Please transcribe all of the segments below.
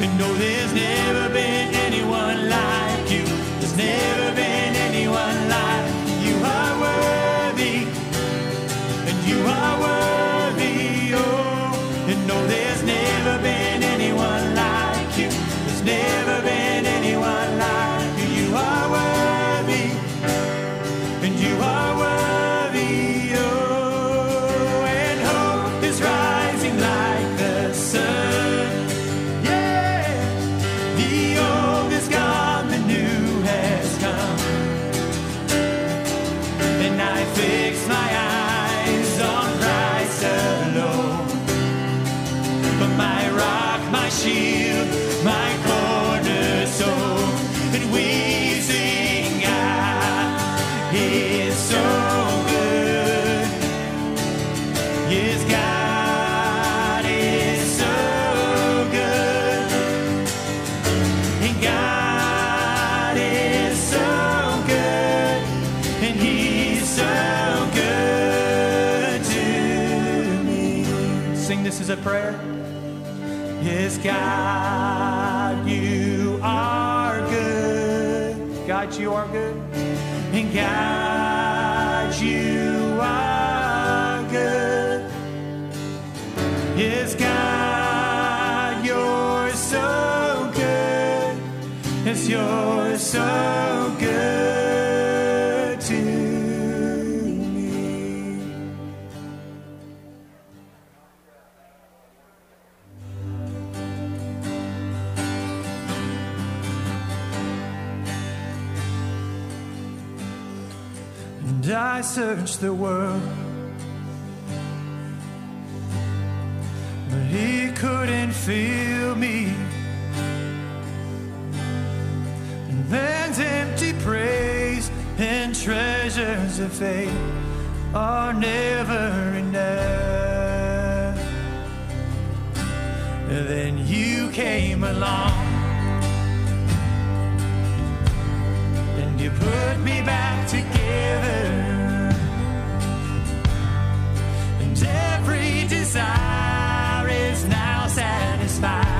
And no, there's never been anyone like you. There's never God, you are good. God, you are good. And God, I searched the world, but he couldn't feel me. And man's empty praise and treasures of faith are never enough. And Then you came along. and you put me back together. Desire is now satisfied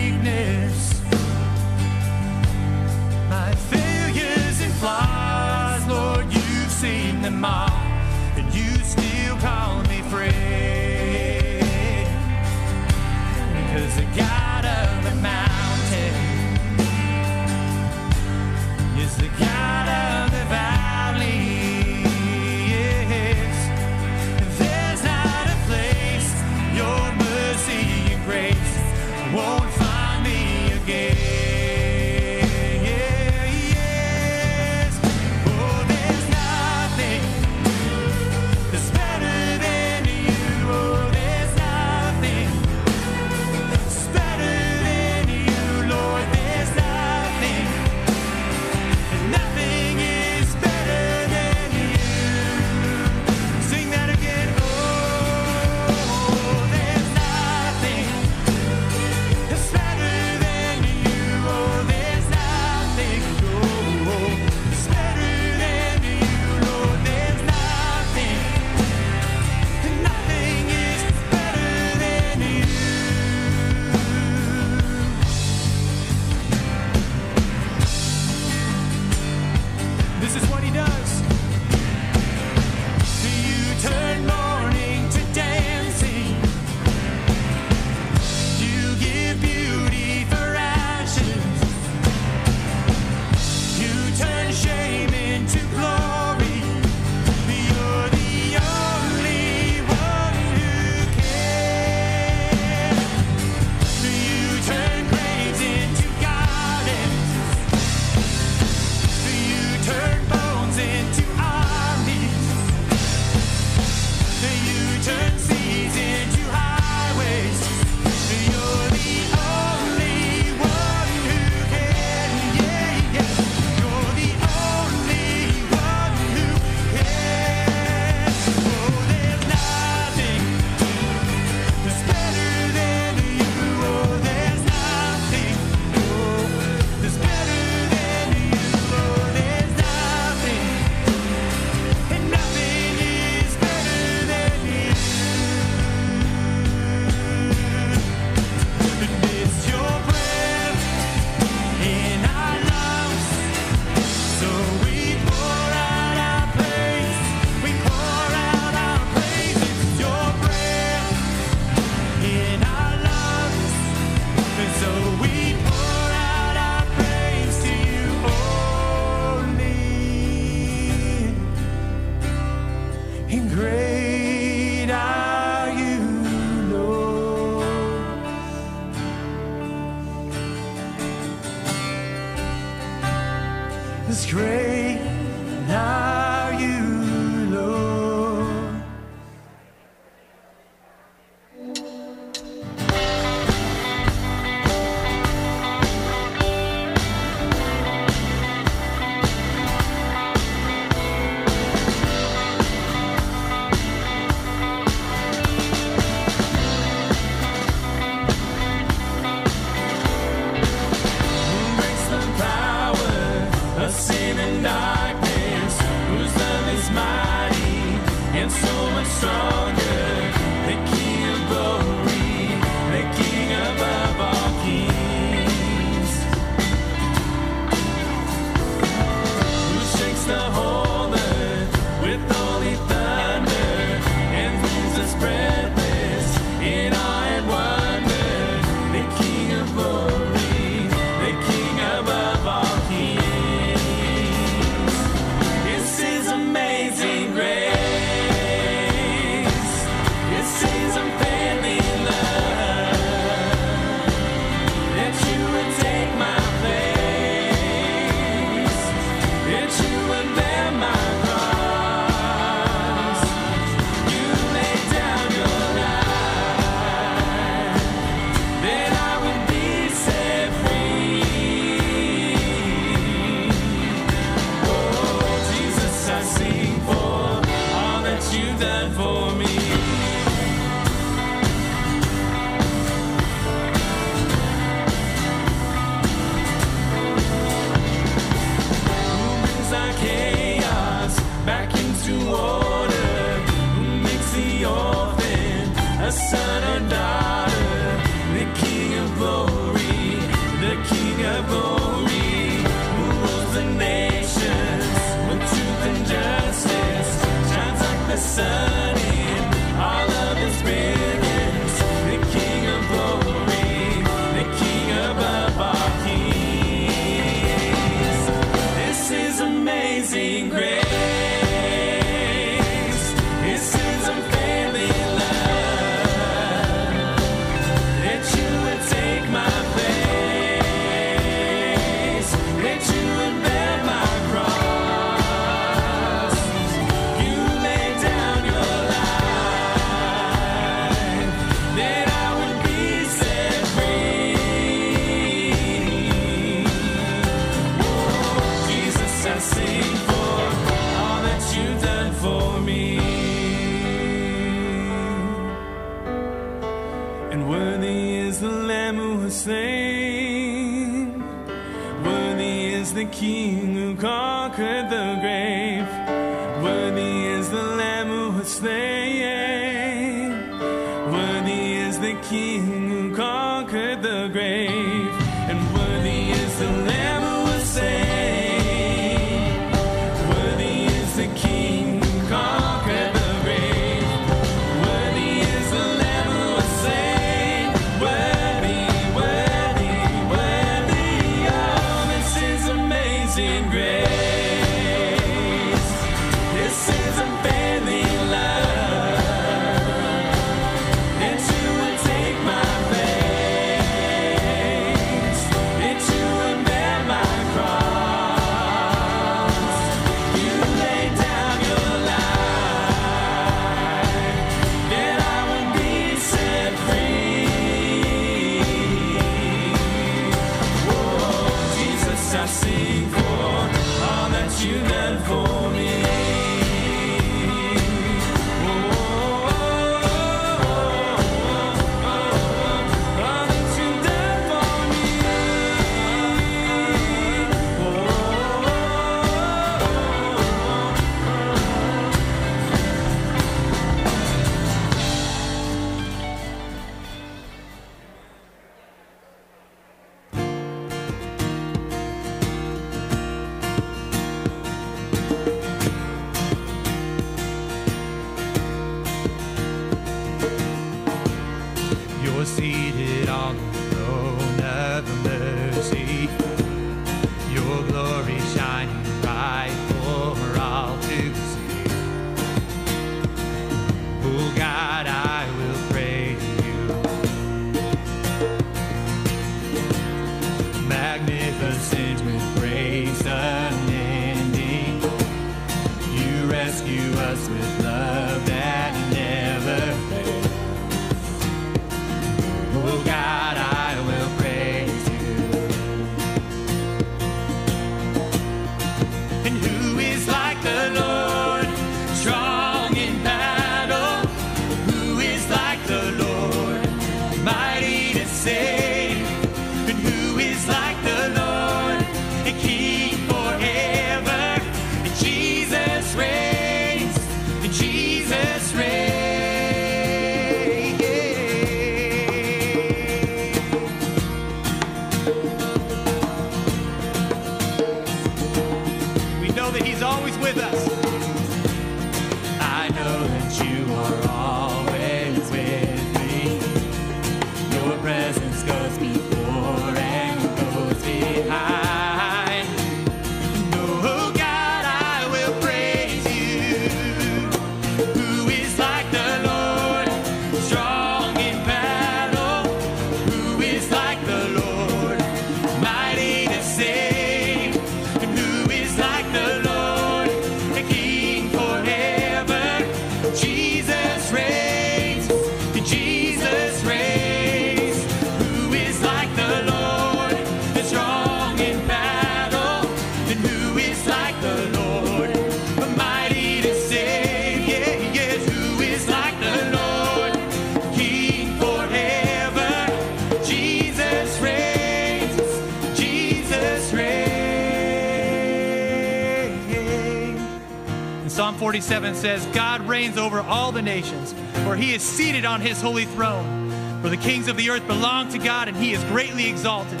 47 says, God reigns over all the nations, for he is seated on his holy throne. For the kings of the earth belong to God, and he is greatly exalted.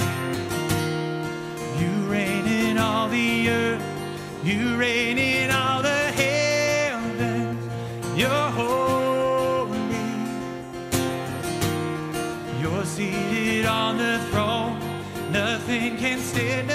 You reign in all the earth, you reign in all the heavens. You're holy. You're seated on the throne, nothing can stand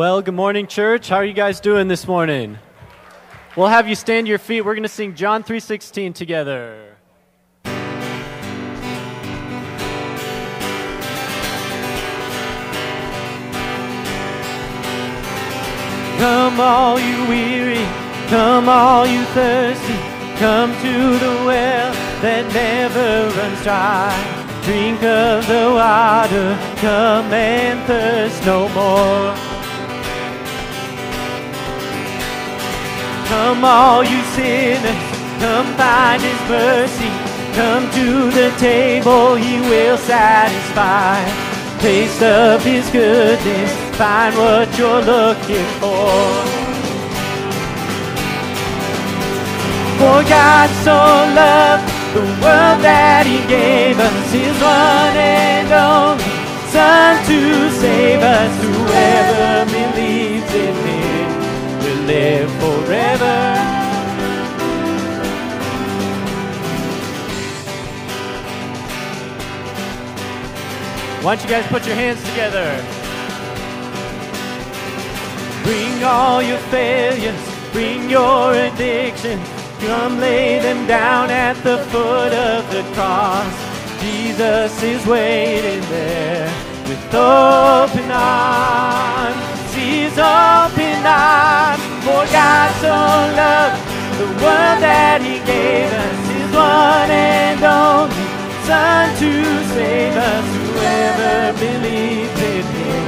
Well, good morning, church. How are you guys doing this morning? We'll have you stand to your feet. We're going to sing John 3:16 together. Come all you weary, come all you thirsty, come to the well that never runs dry. Drink of the water, come and thirst no more. Come all you sinners, come find his mercy. Come to the table, he will satisfy. Taste of his goodness, find what you're looking for. For God so loved the world that he gave us his one and only Son to save us. Whoever live forever. Why don't you guys put your hands together? Bring all your failures, bring your addictions. Come lay them down at the foot of the cross. Jesus is waiting there with open arms. He's open arms. For God so loved the world that He gave us His one and only Son to save us. Whoever believes in Him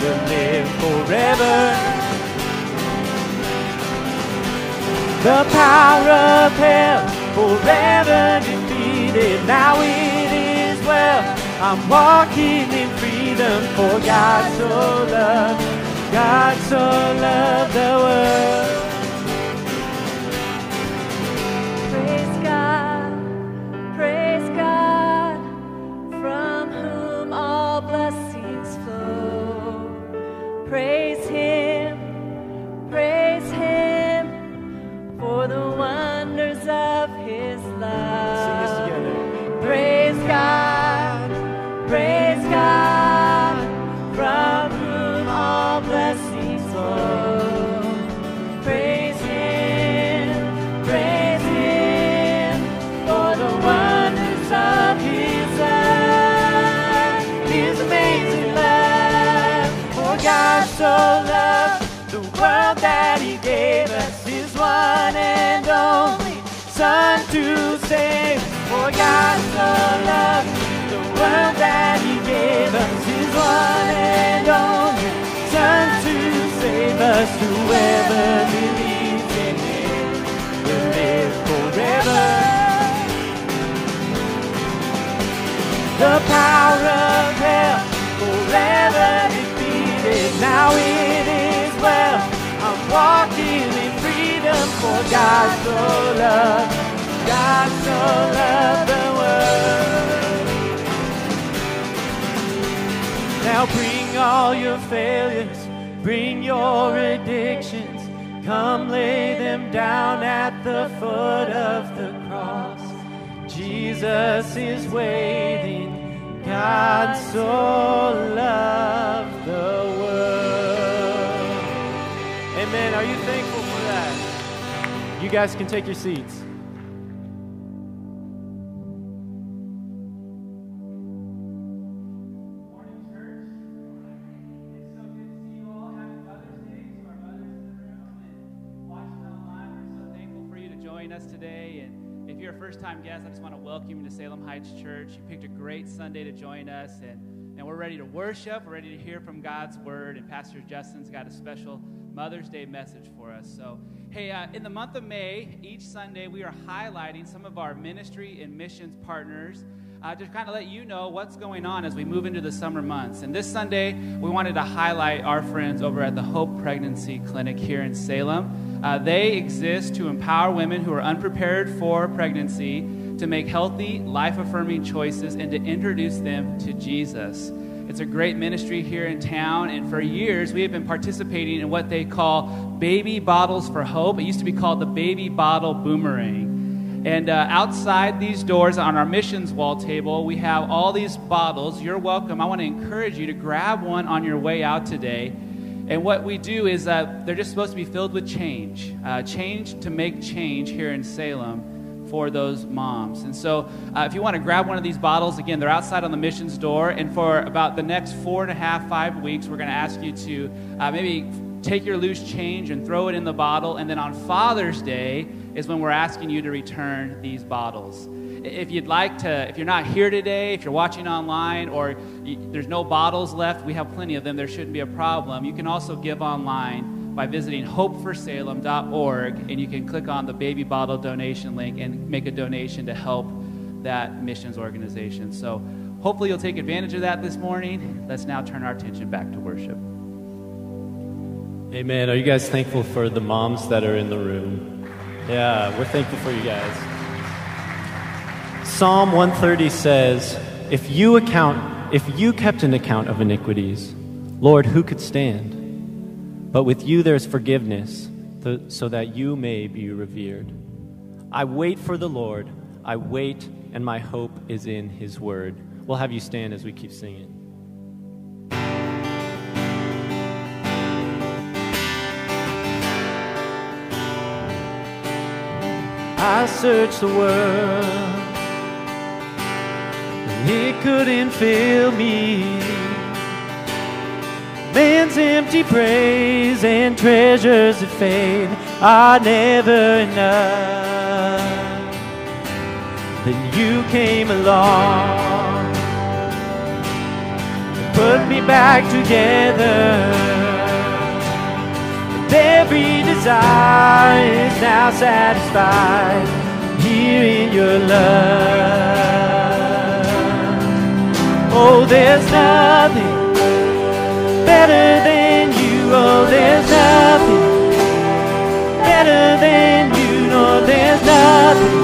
will live forever. The power of hell forever defeated. Now it is well. I'm walking in freedom for God so loved. God so loved the world. Son to save. For God so loved the world that He gave us His one and only Son to save us. Whoever believes in Him will live forever. The power of hell forever defeated. Now it is well. I'm walking for God so loved, God so loved the world. Now bring all your failures, bring your addictions, come lay them down at the foot of the cross. Jesus is waiting. God so loved the world. Amen. Are you thankful? You guys can take your seats. Morning, church. It's so good to see you all. Happy Mother's Day to our mothers in the room and watching online. We're so thankful for you to join us today. And if you're a first-time guest, I just want to welcome you to Salem Heights Church. You picked a great Sunday to join us, and, and we're ready to worship. We're ready to hear from God's Word. And Pastor Justin's got a special Mother's Day message for us. So, hey, uh, in the month of May, each Sunday we are highlighting some of our ministry and missions partners uh, to kind of let you know what's going on as we move into the summer months. And this Sunday, we wanted to highlight our friends over at the Hope Pregnancy Clinic here in Salem. Uh, they exist to empower women who are unprepared for pregnancy to make healthy, life affirming choices and to introduce them to Jesus. It's a great ministry here in town, and for years we have been participating in what they call Baby Bottles for Hope. It used to be called the Baby Bottle Boomerang. And uh, outside these doors on our missions wall table, we have all these bottles. You're welcome. I want to encourage you to grab one on your way out today. And what we do is uh, they're just supposed to be filled with change uh, change to make change here in Salem for those moms. And so, uh, if you want to grab one of these bottles, again, they're outside on the missions door. And for about the next four and a half, five weeks, we're going to ask you to uh, maybe take your loose change and throw it in the bottle. And then on Father's Day is when we're asking you to return these bottles. If you'd like to, if you're not here today, if you're watching online, or you, there's no bottles left, we have plenty of them. There shouldn't be a problem. You can also give online by visiting hopeforsalem.org, and you can click on the baby bottle donation link and make a donation to help that missions organization. So hopefully you'll take advantage of that this morning. Let's now turn our attention back to worship. Amen. Are you guys thankful for the moms that are in the room? Yeah, we're thankful for you guys. Psalm 130 says, "If you account if you kept an account of iniquities, Lord, who could stand? But with you there's forgiveness, so that you may be revered. I wait for the Lord. I wait, and my hope is in his word." We'll have you stand as we keep singing. I searched the world, and it couldn't fill me. Man's empty praise and treasures that fade are never enough. Then you came along, and put me back together. And every desire is now satisfied here in your love. Oh, there's nothing better than you. Oh, there's nothing better than you. No, there's nothing.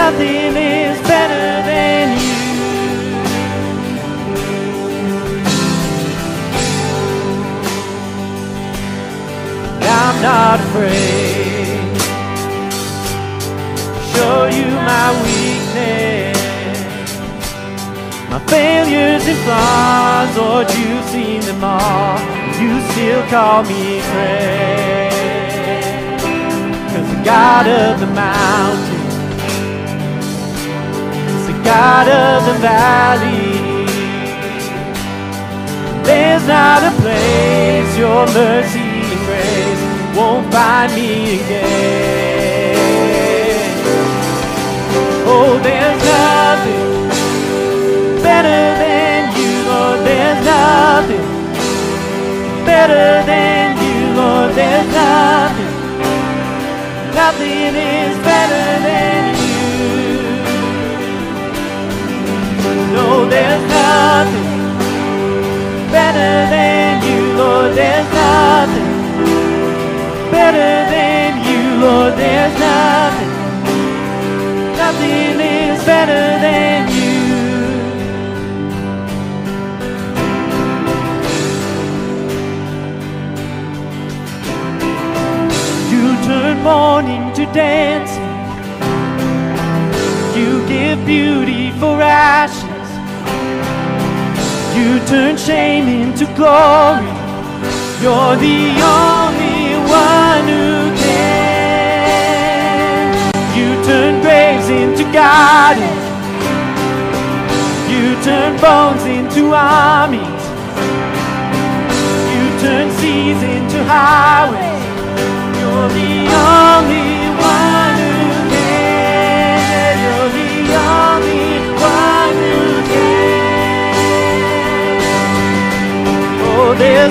Nothing is better than you. I'm not afraid. Show you my weakness, my failures and flaws. Lord, you've seen them all. You still call me friend. Cause the God of the mountain is the God of the valley. There's not a place your mercy and grace won't find me again. Oh, there's nothing better than you, Lord. There's nothing better than you, Lord. There's nothing. Nothing is better than you. No, there's nothing better than you, Lord. There's nothing. Better than you, Lord, there's nothing, nothing is better than you. Turn mourning to dancing. You give beauty for ashes. You turn shame into glory. You're the only one who can. You turn graves into gardens. You turn bones into armies. You turn seas into highways. You're the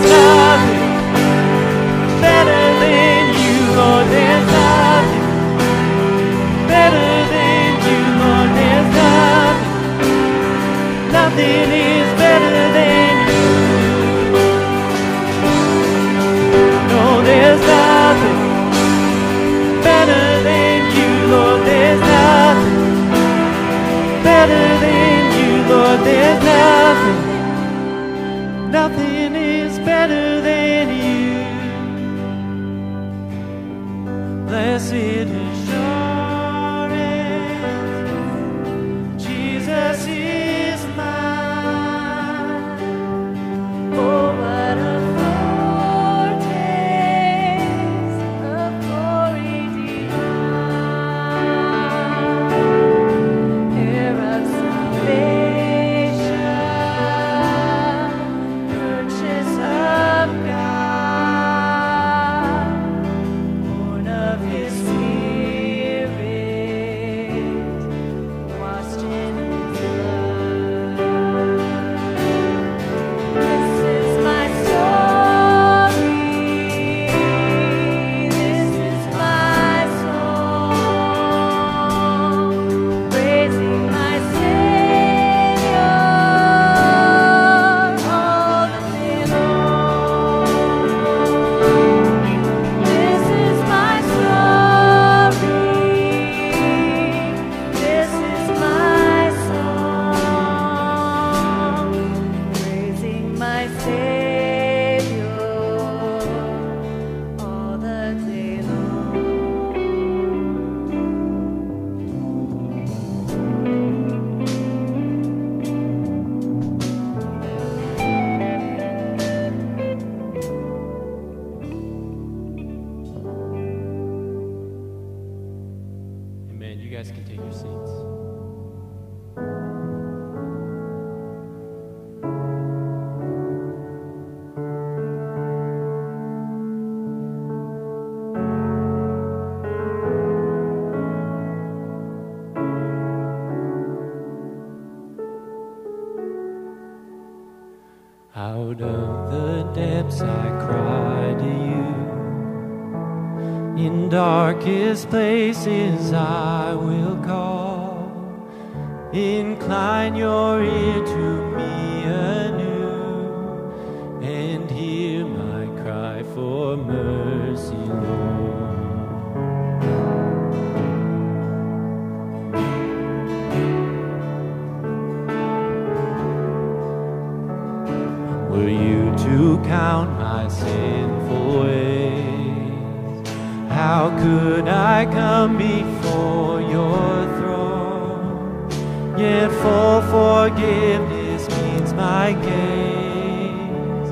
nothing better than you, Lord. There's nothing better than you, Lord. There's nothing, nothing darkest places I will call. Incline your ear to could I come before your throne? Yet for forgiveness means my gaze.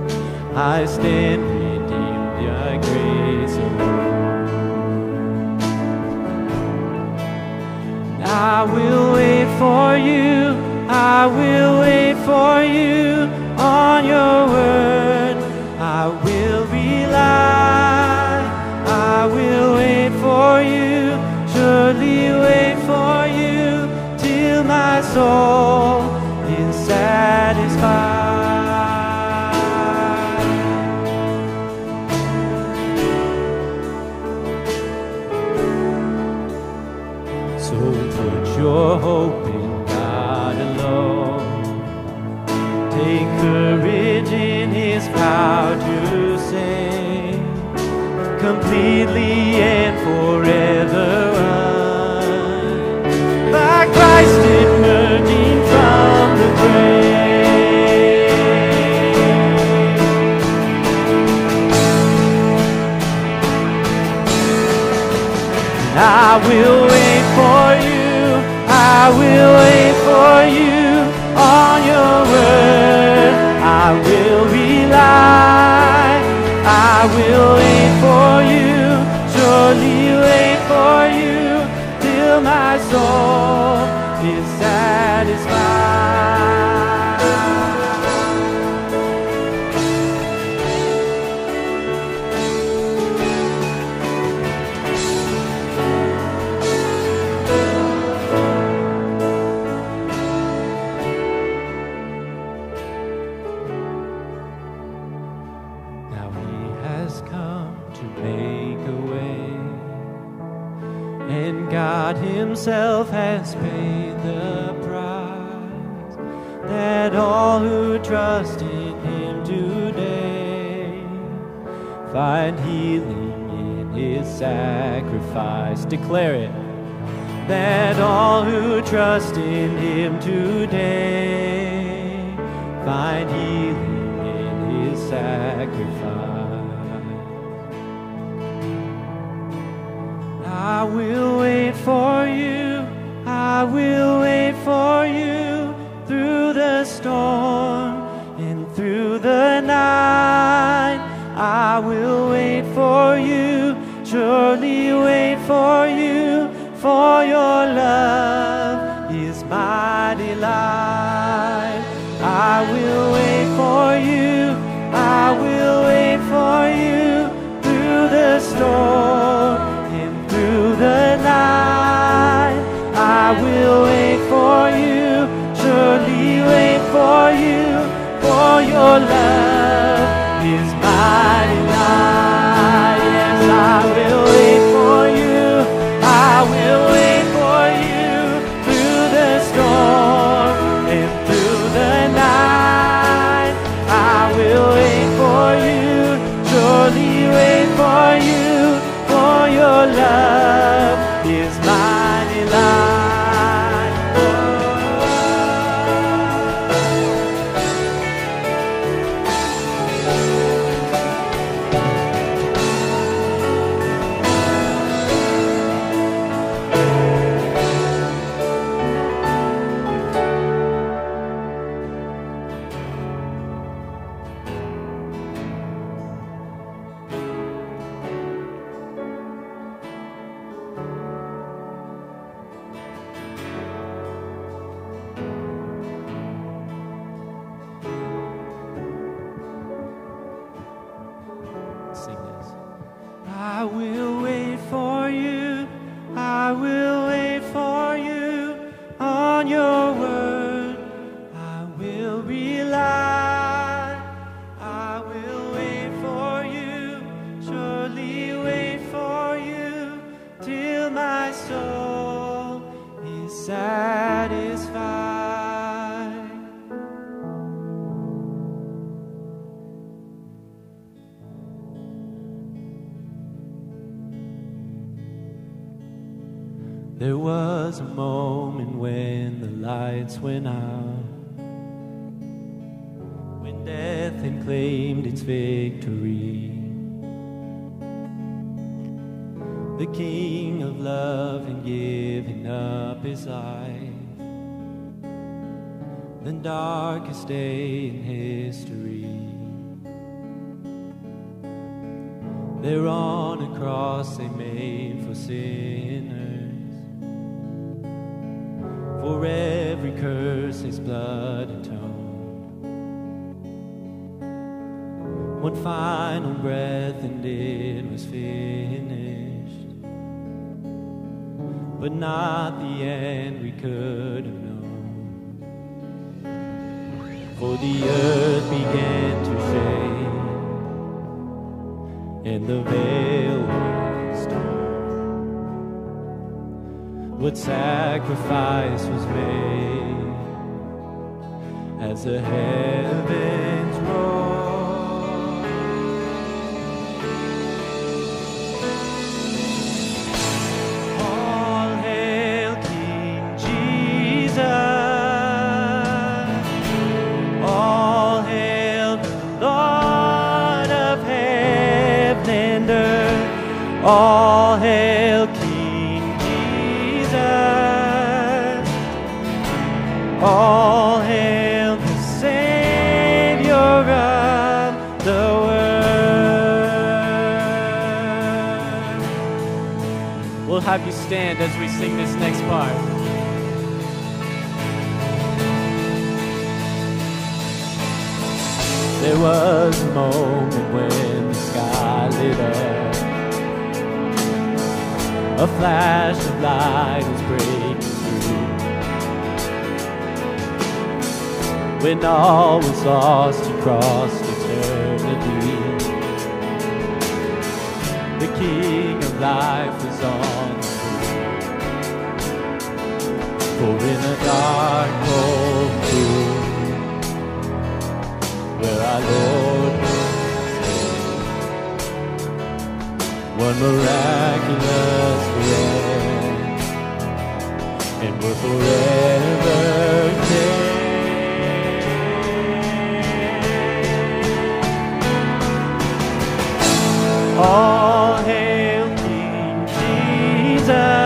I stand redeemed by grace alone. I will wait for you. I will wait for you on your word. I will rely. I will soul is satisfied. So put your hope in God alone. Take courage in His power to save. completely and forever I will wait for you. I will wait for you on your word. I will rely. I will wait for you. Surely wait for you till my soul himself has paid the price that all who trust in him today find healing in his sacrifice. Declare it that all who trust in him today find healing in his sacrifice. I will wait for will wait for you through the storm and through the night. I will wait for you, surely wait for you, for your love is my delight. I will wait for you, love is my went out, uh, when death had claimed its victory. The King of love had given up his life, the darkest day in history. There on a cross they made for sinners. One final breath and it was finished. But not the end we could have known. For the earth began to shake and the veil was torn. What sacrifice was made as the heavens roar? When all was lost, you crossed eternity. The King of life was on the throne. For in a dark, cold room, where our Lord was one miraculous breath, and we're forever changed. All hail King Jesus.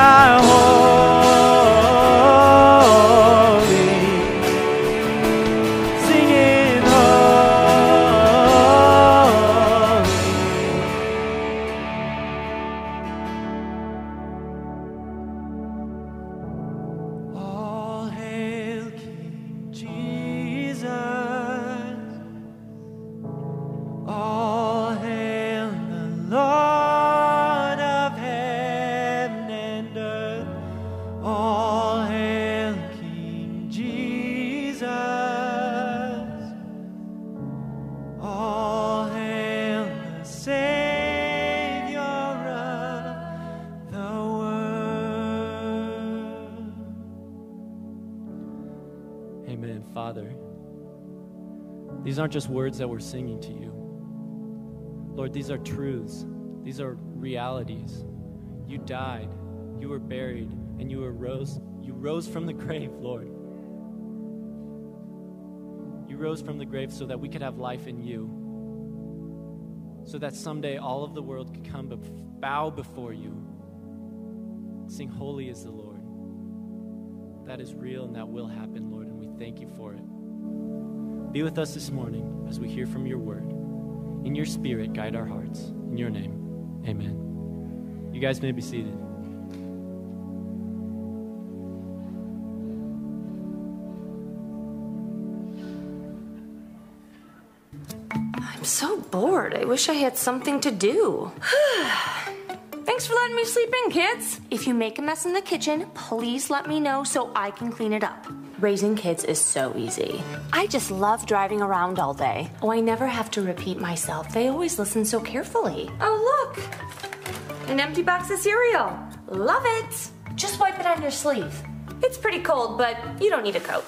Only. Aren't just words that we're singing to you. Lord, these are truths. These are realities. You died, you were buried, and you arose. You rose from the grave, Lord. You rose from the grave so that we could have life in you. So that someday all of the world could come bow before you. Sing, Holy is the Lord. That is real and that will happen, Lord, and we thank you for it. Be with us this morning as we hear from your word. In your spirit, guide our hearts. In your name, amen. You guys may be seated. I'm so bored. I wish I had something to do. Thanks for letting me sleep in, kids. If you make a mess in the kitchen, please let me know so I can clean it up. Raising kids is so easy. I just love driving around all day. Oh, I never have to repeat myself. They always listen so carefully. Oh, look! An empty box of cereal. Love it. Just wipe it on your sleeve. It's pretty cold, but you don't need a coat.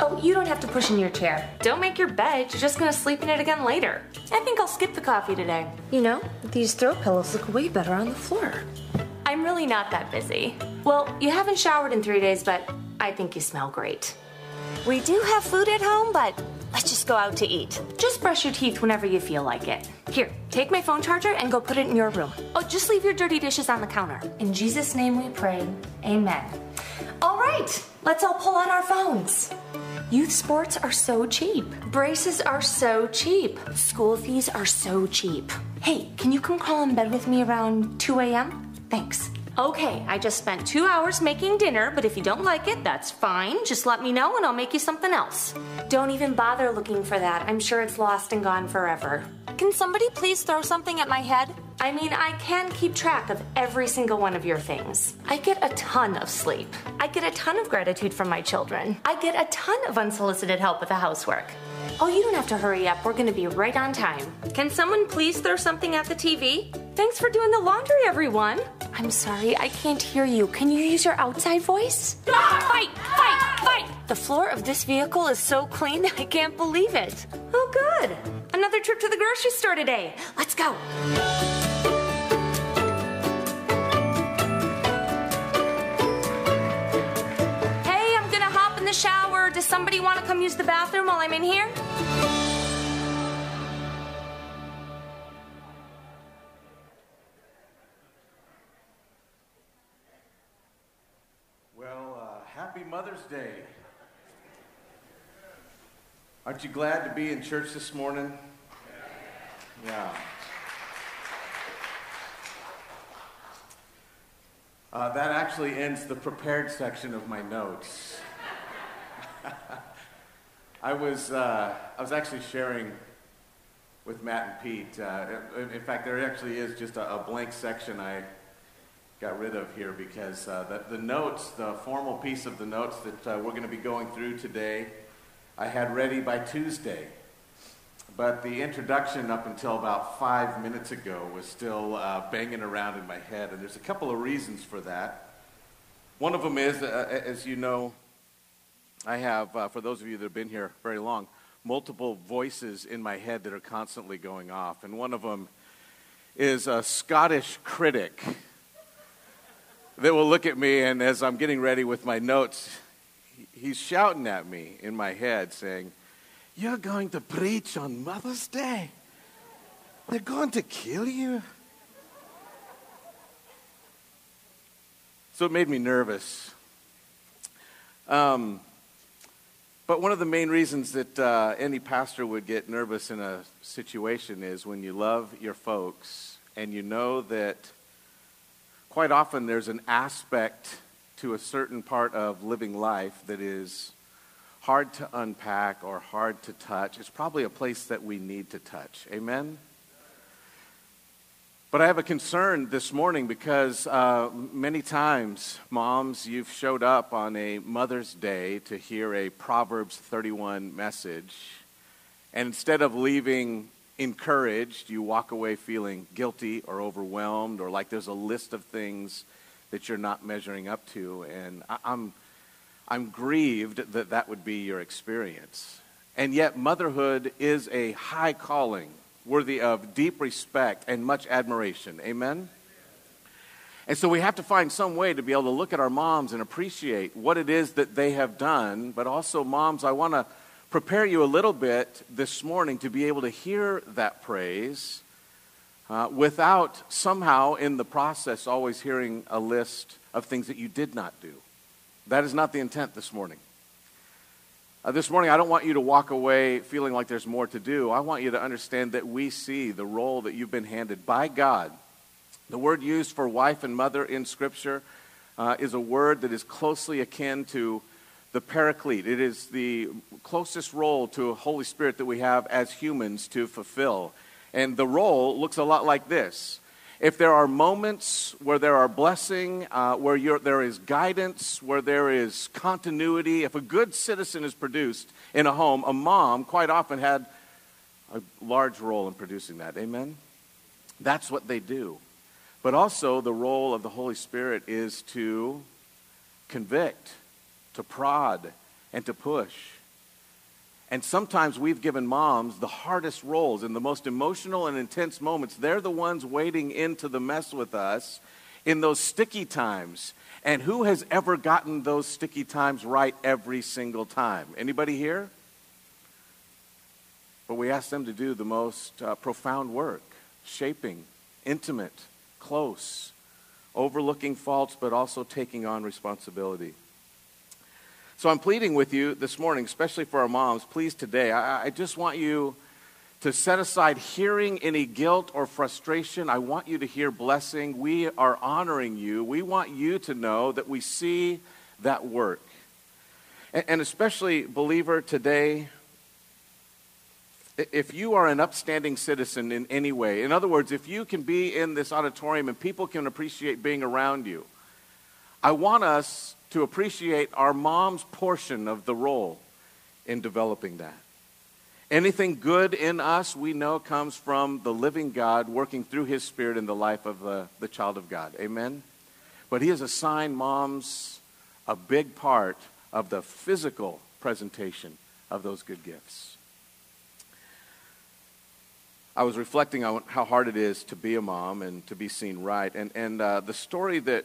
Oh, you don't have to push in your chair. Don't make your bed. You're just gonna sleep in it again later. I think I'll skip the coffee today. You know, these throw pillows look way better on the floor. I'm really not that busy. Well, you haven't showered in three days, but I think you smell great. We do have food at home, but let's just go out to eat. Just brush your teeth whenever you feel like it. Here, take my phone charger and go put it in your room. Oh, just leave your dirty dishes on the counter. In Jesus' name we pray. Amen. All right, let's all pull out our phones. Youth sports are so cheap. Braces are so cheap. School fees are so cheap. Hey, can you come crawl in bed with me around 2 a.m.? Thanks. Okay, I just spent two hours making dinner, but if you don't like it, that's fine. Just let me know and I'll make you something else. Don't even bother looking for that. I'm sure it's lost and gone forever. Can somebody please throw something at my head? I mean, I can keep track of every single one of your things. I get a ton of sleep. I get a ton of gratitude from my children. I get a ton of unsolicited help with the housework. Oh, you don't have to hurry up. We're gonna be right on time. Can someone please throw something at the TV? Thanks for doing the laundry, everyone. I'm sorry, I can't hear you. Can you use your outside voice? Ah, fight, fight, fight! The floor of this vehicle is so clean, I can't believe it. Oh, good. Another trip to the grocery store today. Let's go. The shower. Does somebody want to come use the bathroom while I'm in here? Well, uh, happy Mother's Day. Aren't you glad to be in church this morning? Yeah. Uh, that actually ends the prepared section of my notes. I was, uh, I was actually sharing with Matt and Pete. Uh, in fact, there actually is just a, a blank section I got rid of here because uh, the, the notes, the formal piece of the notes that uh, we're going to be going through today, I had ready by Tuesday. But the introduction up until about five minutes ago was still uh, banging around in my head, and there's a couple of reasons for that. One of them is, uh, as you know, I have, uh, for those of you that have been here very long, multiple voices in my head that are constantly going off. And one of them is a Scottish critic that will look at me, and as I'm getting ready with my notes, he's shouting at me in my head, saying, You're going to preach on Mother's Day? They're going to kill you? So it made me nervous. Um, but one of the main reasons that uh, any pastor would get nervous in a situation is when you love your folks and you know that quite often there's an aspect to a certain part of living life that is hard to unpack or hard to touch. It's probably a place that we need to touch. Amen? But I have a concern this morning because uh, many times, moms, you've showed up on a Mother's Day to hear a Proverbs 31 message, and instead of leaving encouraged, you walk away feeling guilty or overwhelmed or like there's a list of things that you're not measuring up to. And I- I'm, I'm grieved that that would be your experience. And yet, motherhood is a high calling worthy of deep respect and much admiration. Amen? And so we have to find some way to be able to look at our moms and appreciate what it is that they have done. But also, moms, I want to prepare you a little bit this morning to be able to hear that praise uh, without somehow in the process always hearing a list of things that you did not do. That is not the intent this morning. Uh, this morning, I don't want you to walk away feeling like there's more to do. I want you to understand that we see the role that you've been handed by God. The word used for wife and mother in Scripture uh, is a word that is closely akin to the paraclete. It is the closest role to Holy Spirit that we have as humans to fulfill. And the role looks a lot like this if there are moments where there are blessing, uh, where there is guidance, where there is continuity, if a good citizen is produced in a home, a mom quite often had a large role in producing that. Amen? That's what they do. But also, the role of the Holy Spirit is to convict, to prod, and to push. And sometimes we've given moms the hardest roles in the most emotional and intense moments. They're the ones wading into the mess with us in those sticky times. And who has ever gotten those sticky times right every single time? Anybody here? But we ask them to do the most uh, profound work, shaping, intimate, close, overlooking faults, but also taking on responsibility. So I'm pleading with you this morning, especially for our moms, please today, I, I just want you to set aside hearing any guilt or frustration. I want you to hear blessing. We are honoring you. We want you to know that we see that work. And, and especially, believer, today, if you are an upstanding citizen in any way, in other words, if you can be in this auditorium and people can appreciate being around you, I want us to appreciate our mom's portion of the role in developing that. Anything good in us, we know, comes from the living God working through his spirit in the life of the, the child of God. Amen? But he has assigned moms a big part of the physical presentation of those good gifts. I was reflecting on how hard it is to be a mom and to be seen right. And, and uh, the story that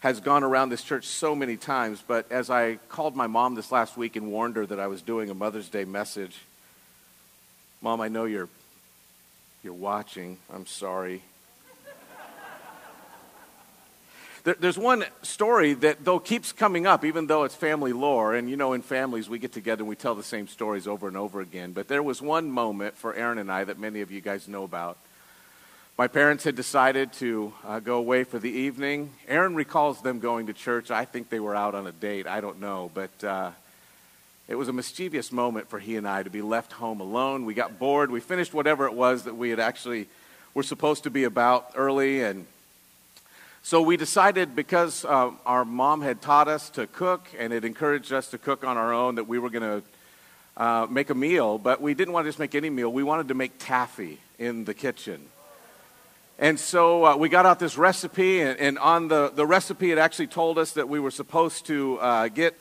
has gone around this church so many times, but as I called my mom this last week and warned her that I was doing a Mother's Day message, Mom, I know you're, you're watching. I'm sorry. there, there's one story that, though, keeps coming up, even though it's family lore. And you know, in families, we get together and we tell the same stories over and over again. But there was one moment for Aaron and I that many of you guys know about my parents had decided to uh, go away for the evening. Aaron recalls them going to church. I think they were out on a date. I don't know. But uh, it was a mischievous moment for he and I to be left home alone. We got bored. We finished whatever it was that we had actually were supposed to be about early. And so we decided because uh, our mom had taught us to cook and had encouraged us to cook on our own that we were going to uh, make a meal. But we didn't want to just make any meal. We wanted to make taffy in the kitchen. And so uh, we got out this recipe, and, and, on the, the recipe, it actually told us that we were supposed to uh, get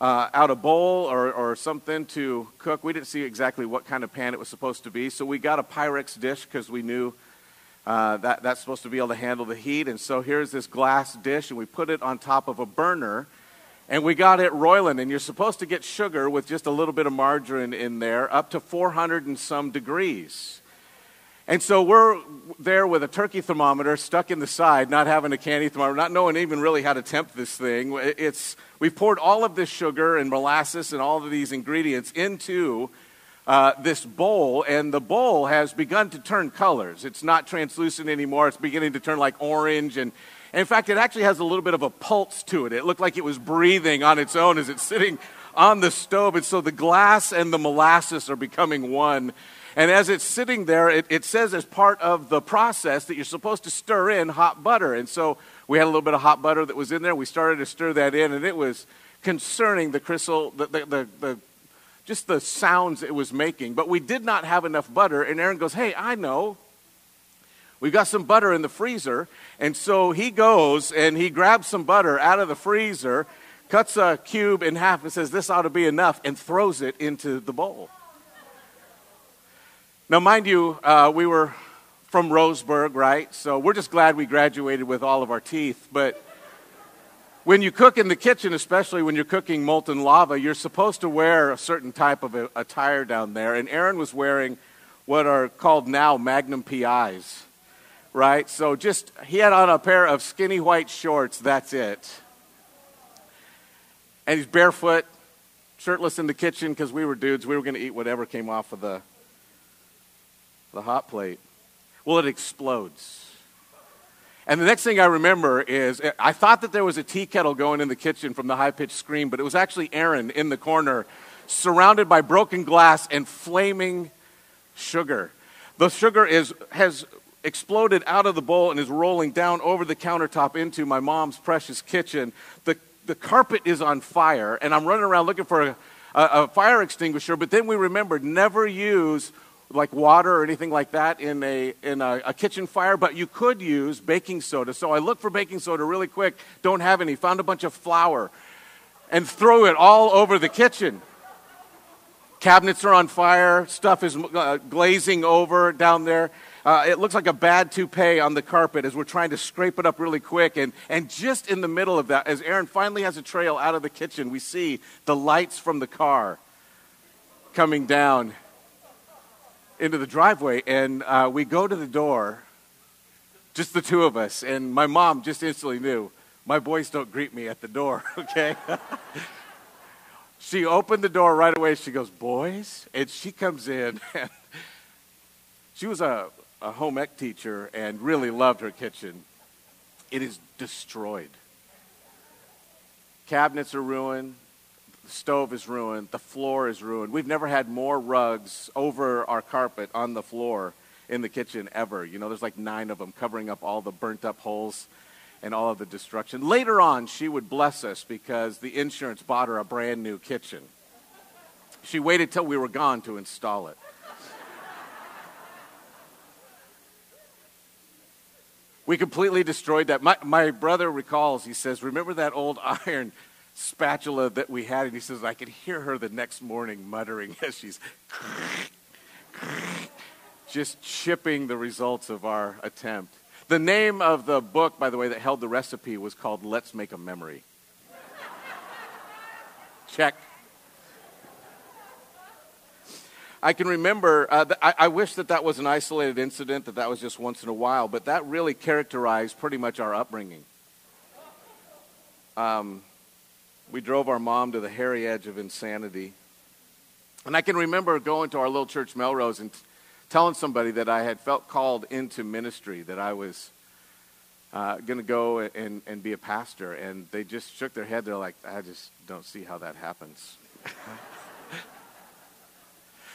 uh, out a bowl or, or something to cook. We didn't see exactly what kind of pan it was supposed to be, so we got a Pyrex dish because we knew uh, that that's supposed to be able to handle the heat. And so here's this glass dish, and we put it on top of a burner, and we got it roiling. And you're supposed to get sugar with just a little bit of margarine in there, up to 400 and some degrees. And so we're there with a turkey thermometer stuck in the side, not having a candy thermometer, not knowing even really how to temp this thing. It's, we've poured all of this sugar and molasses and all of these ingredients into uh, this bowl, and the bowl has begun to turn colors. It's not translucent anymore, it's beginning to turn like orange. And, and in fact, it actually has a little bit of a pulse to it. It looked like it was breathing on its own as it's sitting on the stove. And so the glass and the molasses are becoming one. And as it's sitting there, it, it, says as part of the process that you're supposed to stir in hot butter. And so we had a little bit of hot butter that was in there. We started to stir that in, and it was concerning the crystal, the, the, the, the just the sounds it was making. But we did not have enough butter. And Aaron goes, Hey, I know. We've got some butter in the freezer. And so he goes and he grabs some butter out of the freezer, cuts a cube in half, and says, This ought to be enough, and throws it into the bowl. Now, mind you, uh, we were from Roseburg, right? So we're just glad we graduated with all of our teeth. But when you cook in the kitchen, especially when you're cooking molten lava, you're supposed to wear a certain type of attire down there. And Aaron was wearing what are called now Magnum PIs, right? So just, he had on a pair of skinny white shorts, that's it. And he's barefoot, shirtless in the kitchen because we were dudes. We were going to eat whatever came off of the the hot plate. Well, it explodes. And the next thing I remember is I thought that there was a tea kettle going in the kitchen from the high pitched scream, but it was actually Aaron in the corner, surrounded by broken glass and flaming sugar. The sugar is, has exploded out of the bowl and is rolling down over the countertop into my mom's precious kitchen. The, the carpet is on fire, and I'm running around looking for a, a, a fire extinguisher, but then we remembered never use like water or anything like that in a in a, a, kitchen fire, but you could use baking soda. So I looked for baking soda really quick. Don't have any. Found a bunch of flour, and threw it all over the kitchen. Cabinets are on fire. Stuff is uh, glazing over down there. Uh, it looks like a bad toupee on the carpet as we're trying to scrape it up really quick. And, and just in the middle of that, as Aaron finally has a trail out of the kitchen, we see the lights from the car coming down into the driveway. And uh, we go to the door, just the two of us. And my mom just instantly knew my boys don't greet me at the door, okay? she opened the door right away. She goes, Boys? And she comes in. And she was a, a home ec teacher and really loved her kitchen. It is destroyed. Cabinets are ruined. Stove is ruined. The floor is ruined. We've never had more rugs over our carpet on the floor in the kitchen ever. You know, there's like nine of them covering up all the burnt up holes and all of the destruction. Later on, she would bless us because the insurance bought her a brand new kitchen. She waited till we were gone to install it. We completely destroyed that. My, my brother recalls, he says, Remember that old iron spatula that we had? And he says, I could hear her the next morning muttering as she's just chipping the results of our attempt. The name of the book, by the way, that held the recipe was called Let's Make a Memory. Check. I can remember, uh, th- I, I wish that that was an isolated incident, that that was just once in a while, but that really characterized pretty much our upbringing. Um, we drove our mom to the hairy edge of insanity. And I can remember going to our little church, Melrose, and t- telling somebody that I had felt called into ministry, that I was uh, going to go and, and be a pastor. And they just shook their head. They're like, I just don't see how that happens.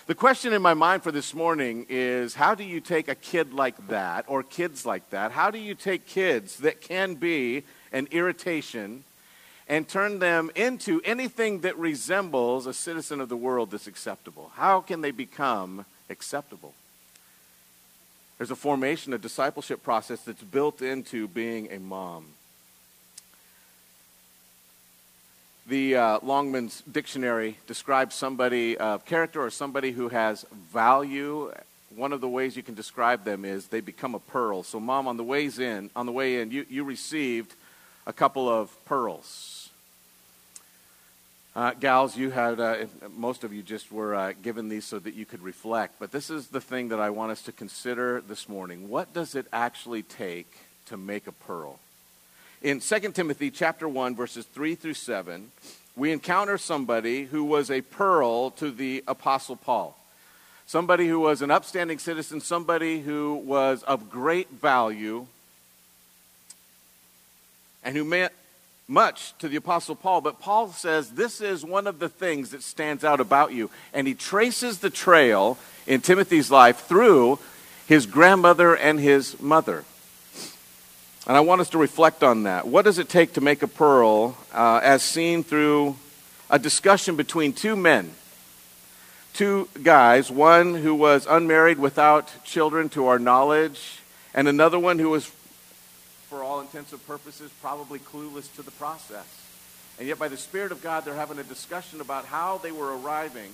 The question in my mind for this morning is how do you take a kid like that, or kids like that? How do you take kids that can be an irritation and turn them into anything that resembles a citizen of the world that's acceptable? How can they become acceptable? There's a formation, a discipleship process that's built into being a mom. The uh, Longman's dictionary describes somebody of character or somebody who has value. One of the ways you can describe them is they become a pearl. So, mom, on the ways in, on the way in, you, you received a couple of pearls. Uh, gals, you had uh, most of you just were uh, given these so that you could reflect. But this is the thing that I want us to consider this morning. What does it actually take to make a pearl? in 2 Timothy chapter 1 verses 3 through 7, we encounter somebody who was a pearl to the apostle Paul. Somebody who was an upstanding citizen, somebody who was of great value and who meant much to the apostle Paul, but Paul says this is one of the things that stands out about you and he traces the trail in Timothy's life through his grandmother and his mother. And I want us to reflect on that. What does it take to make a pearl uh, as seen through a discussion between two men? Two guys, one who was unmarried without children to our knowledge, and another one who was, all intents and purposes, probably clueless to the process. And yet, by the Spirit of God, they're having a discussion about how they were arriving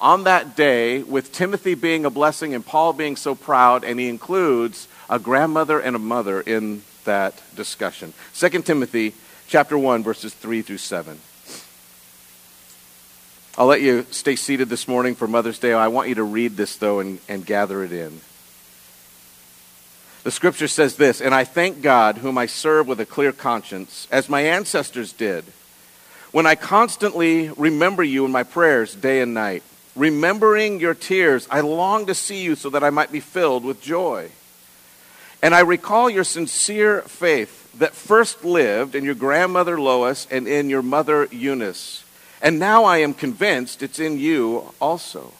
on that day with Timothy being a blessing and Paul being so proud, and he includes a grandmother and a mother in that discussion. 2 Timothy chapter 1 verses 3 through 7. I'll let you stay seated this morning for Mother's Day. I want you to read this though and, and gather it in. The scripture says this, and I thank God whom I serve with a clear conscience, as my ancestors did, when I constantly remember you in my prayers day and night. Remembering your tears, I long to see you so that I might be filled with joy. And I recall your sincere faith that first lived in your grandmother Lois and in your mother Eunice. And now I am convinced it's in you also.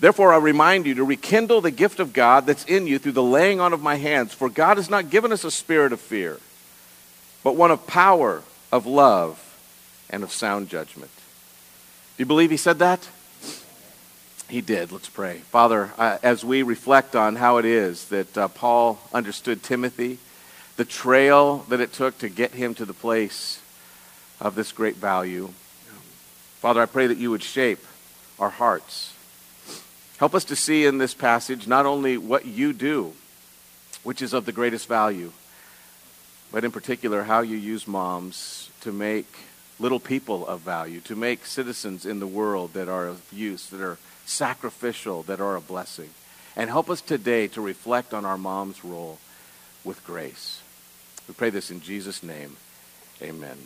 Therefore, I remind you to rekindle the gift of God that's in you through the laying on of my hands. For God has not given us a spirit of fear, but one of power, of love, and of sound judgment. Do you believe he said that? He did. Let's pray. Father, uh, as we reflect on how it is that uh, Paul understood Timothy, the trail that it took to get him to the place of this great value, Father, I pray that you would shape our hearts. Help us to see in this passage not only what you do, which is of the greatest value, but in particular how you use moms to make little people of value, to make citizens in the world that are of use, that are sacrificial, that are a blessing. And help us today to reflect on our mom's role with grace. We pray this in Jesus' name. Amen.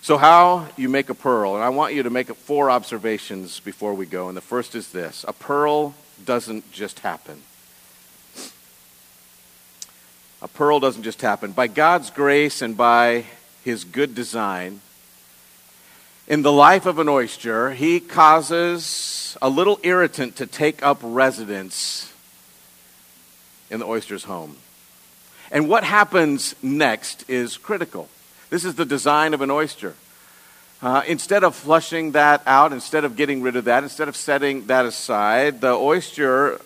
So, how you make a pearl, and I want you to make four observations before we go. And the first is this a pearl doesn't just happen. A pearl doesn't just happen. By God's grace and by his good design, in the life of an oyster, he causes a little irritant to take up residence in the oyster's home. And what happens next is critical. This is the design of an oyster. Uh, instead of flushing that out, instead of getting rid of that, instead of setting that aside, the oyster,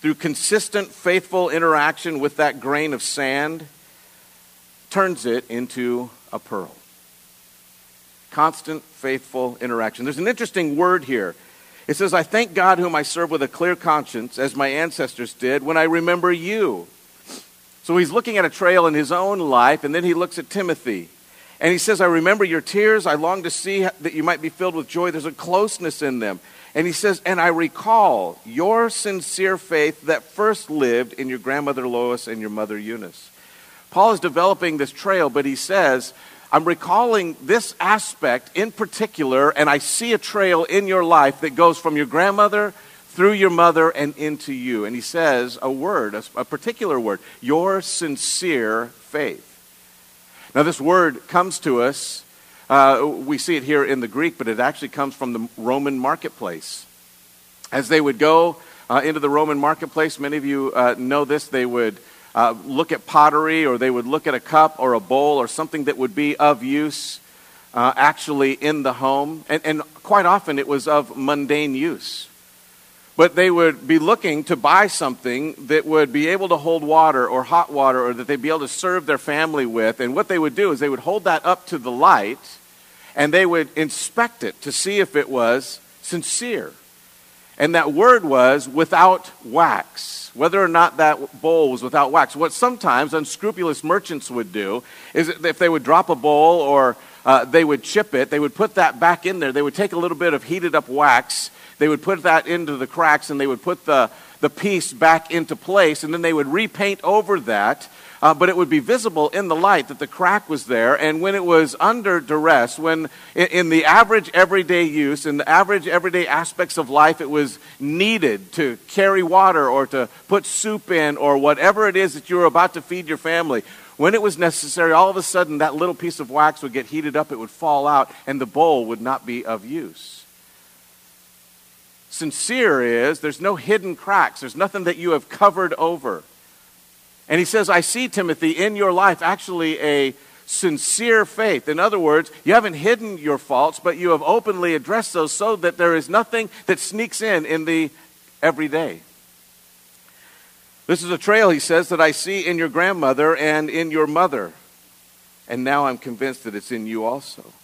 through consistent, faithful interaction with that grain of sand, turns it into a pearl. Constant, faithful interaction. There's an interesting word here. It says, I thank God whom I serve with a clear conscience, as my ancestors did, when I remember you. So he's looking at a trail in his own life, and then he looks at Timothy. And he says, I remember your tears. I long to see that you might be filled with joy. There's a closeness in them. And he says, And I recall your sincere faith that first lived in your grandmother Lois and your mother Eunice. Paul is developing this trail, but he says, I'm recalling this aspect in particular, and I see a trail in your life that goes from your grandmother through your mother and into you. And he says a word, a, particular word, your sincere faith. Now, this word comes to us, uh, we see it here in the Greek, but it actually comes from the Roman marketplace. As they would go uh, into the Roman marketplace, many of you uh, know this, they would uh, look at pottery or they would look at a cup or a bowl or something that would be of use uh, actually in the home. And, and quite often it was of mundane use. But they would be looking to buy something that would be able to hold water or hot water or that they'd be able to serve their family with. And what they would do is they would hold that up to the light and they would inspect it to see if it was sincere. And that word was without wax, whether or not that bowl was without wax. What sometimes unscrupulous merchants would do is if they would drop a bowl or uh, they would chip it, they would put that back in there. They would take a little bit of heated up wax, they would put that into the cracks, and they would put the, the piece back into place, and then they would repaint over that uh, but it would be visible in the light that the crack was there. And when it was under duress, when in, in the average everyday use, in the average everyday aspects of life, it was needed to carry water or to put soup in or whatever it is that you were about to feed your family. When it was necessary, all of a sudden that little piece of wax would get heated up, it would fall out, and the bowl would not be of use. Sincere is there's no hidden cracks, there's nothing that you have covered over. And he says, I see, Timothy, in your life actually a sincere faith. In other words, you haven't hidden your faults, but you have openly addressed those so that there is nothing that sneaks in in the everyday. This is a trail, he says, that I see in your grandmother and in your mother. And now I'm convinced that it's in you also.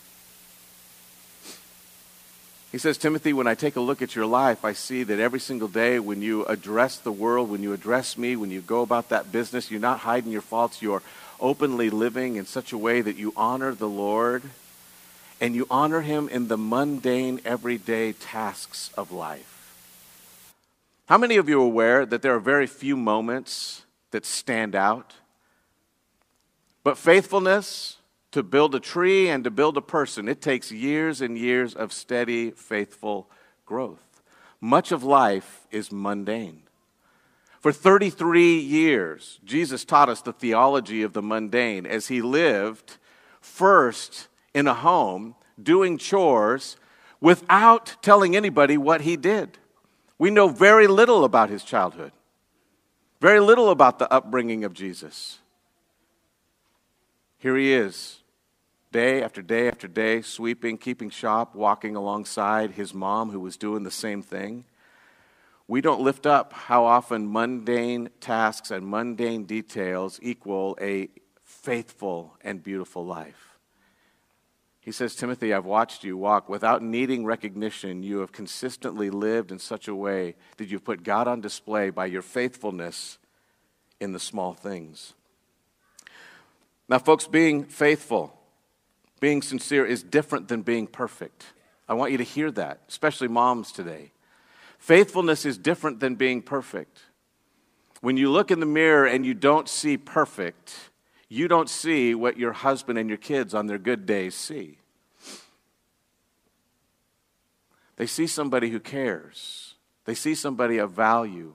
He says, Timothy, when I take a look at your life, I see that every single day when you address the world, when you address me, when you go about that business, you're not hiding your faults. You're openly living in such a way that you honor the Lord and you honor Him in the mundane, everyday tasks of life. How many of you are aware that there are very few moments that stand out? But faithfulness, to build a tree and to build a person, it takes years and years of steady, faithful growth. Much of life is mundane. For 33 years, Jesus taught us the theology of the mundane as he lived first in a home doing chores without telling anybody what he did. We know very little about his childhood, very little about the upbringing of Jesus. Here he is, day after day after day, sweeping, keeping shop, walking alongside his mom who was doing the same thing. We don't lift up how often mundane tasks and mundane details equal a faithful and beautiful life. He says, Timothy, I've watched you walk without needing recognition. You have consistently lived in such a way that you've put God on display by your faithfulness in the small things. Now, folks, being faithful, being sincere is different than being perfect. I want you to hear that, especially moms today. Faithfulness is different than being perfect. When you look in the mirror and you don't see perfect, you don't see what your husband and your kids on their good days see. They see somebody who cares, they see somebody of value.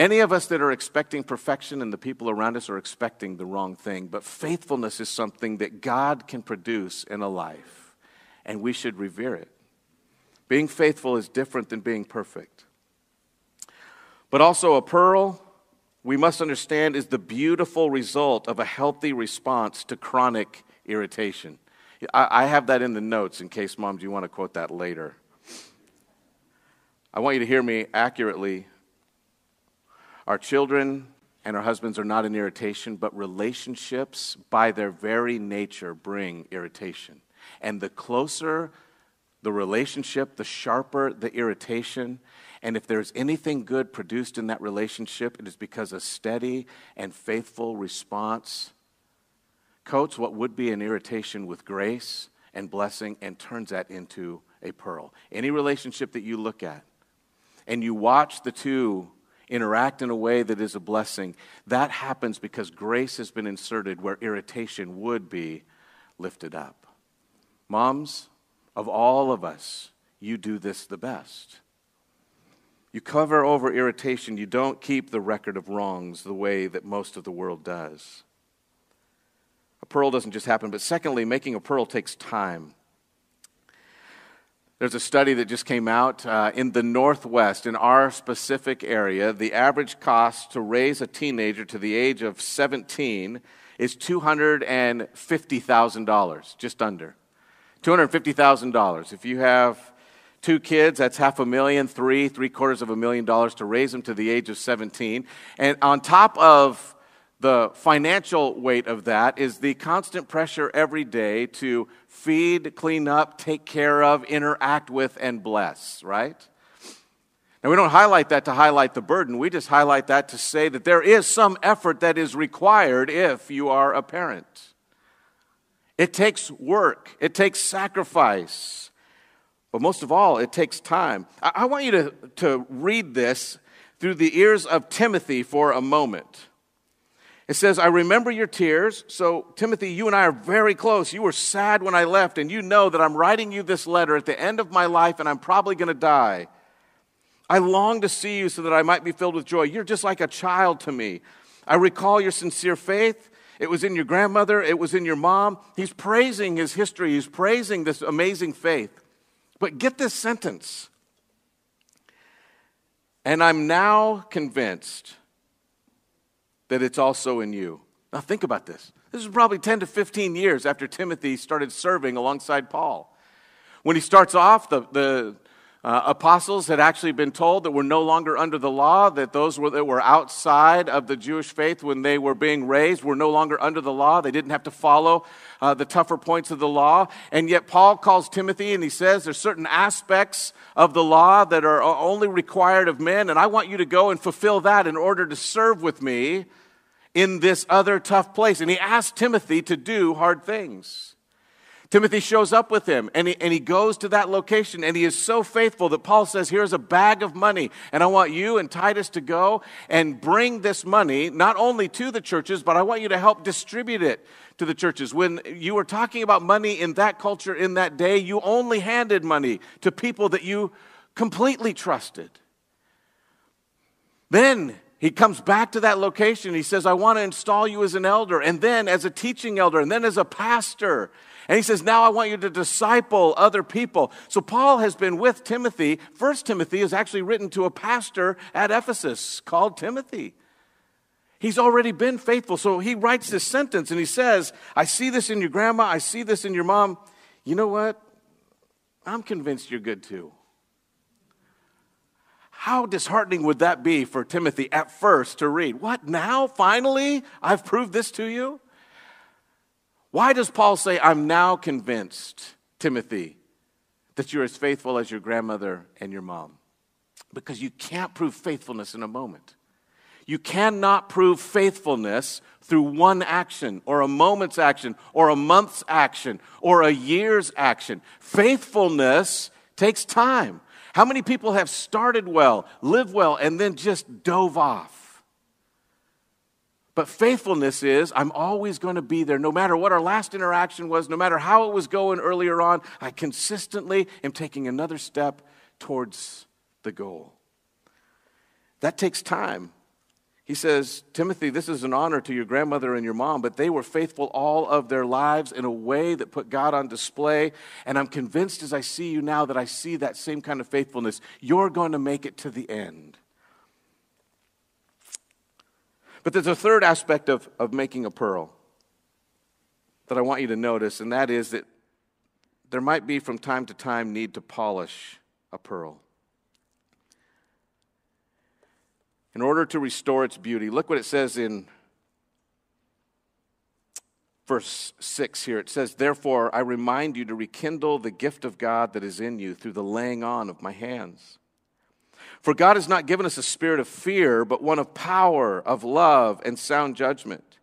Any of us that are expecting perfection and the people around us are expecting the wrong thing, but faithfulness is something that God can produce in a life, and we should revere it. Being faithful is different than being perfect. But also, a pearl, we must understand, is the beautiful result of a healthy response to chronic irritation. I, have that in the notes in case, moms, you want to quote that later. I want you to hear me accurately. Our children and our husbands are not an irritation, but relationships, by their very nature, bring irritation. And the closer the relationship, the sharper the irritation. And if there's anything good produced in that relationship, it is because a steady and faithful response coats what would be an irritation with grace and blessing and turns that into a pearl. Any relationship that you look at and you watch the two interact in a way that is a blessing, that happens because grace has been inserted where irritation would be lifted up. Moms, of all of us, you do this the best. You cover over irritation. You don't keep the record of wrongs the way that most of the world does. A pearl doesn't just happen, but secondly, making a pearl takes time. There's a study that just came out uh, in the Northwest, in our specific area. The average cost to raise a teenager to the age of 17 is $250,000, just under. $250,000. If you have two kids, that's half a million, three, three quarters of a million dollars to raise them to the age of 17. And on top of the financial weight of that is the constant pressure every day to feed, clean up, take care of, interact with, and bless, right? Now, we don't highlight that to highlight the burden. We just highlight that to say that there is some effort that is required if you are a parent. It takes work, it takes sacrifice, but most of all, it takes time. I, I want you to, to read this through the ears of Timothy for a moment. It says, I remember your tears. So, Timothy, you and I are very close. You were sad when I left, and you know that I'm writing you this letter at the end of my life, and I'm probably going to die. I long to see you so that I might be filled with joy. You're just like a child to me. I recall your sincere faith it was in your grandmother, it was in your mom. He's praising his history, he's praising this amazing faith. But get this sentence. And I'm now convinced that it's also in you. Now, think about this. This is probably 10 to 15 years after Timothy started serving alongside Paul. When he starts off, the, the uh, apostles had actually been told that we're no longer under the law, that those were, that were outside of the Jewish faith when they were being raised were no longer under the law. They didn't have to follow uh, the tougher points of the law. And yet, Paul calls Timothy and he says there's certain aspects of the law that are only required of men, and I want you to go and fulfill that in order to serve with me in this other tough place. And he asked Timothy to do hard things. Timothy shows up with him and he, and he goes to that location and he is so faithful that Paul says, Here's a bag of money, and I want you and Titus to go and bring this money not only to the churches, but I want you to help distribute it to the churches. When you were talking about money in that culture in that day, you only handed money to people that you completely trusted. Then he comes back to that location. He says, I want to install you as an elder, and then as a teaching elder, and then as a pastor. And he says, Now I want you to disciple other people. So Paul has been with Timothy. First Timothy is actually written to a pastor at Ephesus called Timothy. He's already been faithful. So he writes this sentence and he says, I see this in your grandma, I see this in your mom. You know what? I'm convinced you're good too. How disheartening would that be for Timothy at first to read? What now? Finally? I've proved this to you? Why does Paul say, I'm now convinced, Timothy, that you're as faithful as your grandmother and your mom? Because you can't prove faithfulness in a moment. You cannot prove faithfulness through one action or a moment's action or a month's action or a year's action. Faithfulness takes time. How many people have started well, lived well, and then just dove off? But faithfulness is, I'm always going to be there. No matter what our last interaction was, no matter how it was going earlier on, I consistently am taking another step towards the goal. That takes time. He says, Timothy, this is an honor to your grandmother and your mom, but they were faithful all of their lives in a way that put God on display. And I'm convinced as I see you now that I see that same kind of faithfulness. You're going to make it to the end. But there's a third aspect of, of making a pearl that I want you to notice, and that is that there might be from time to time need to polish a pearl. In order to restore its beauty. Look what it says in verse 6 here. It says, Therefore, I remind you to rekindle the gift of God that is in you through the laying on of my hands. For God has not given us a spirit of fear, but one of power, of love, and sound judgment.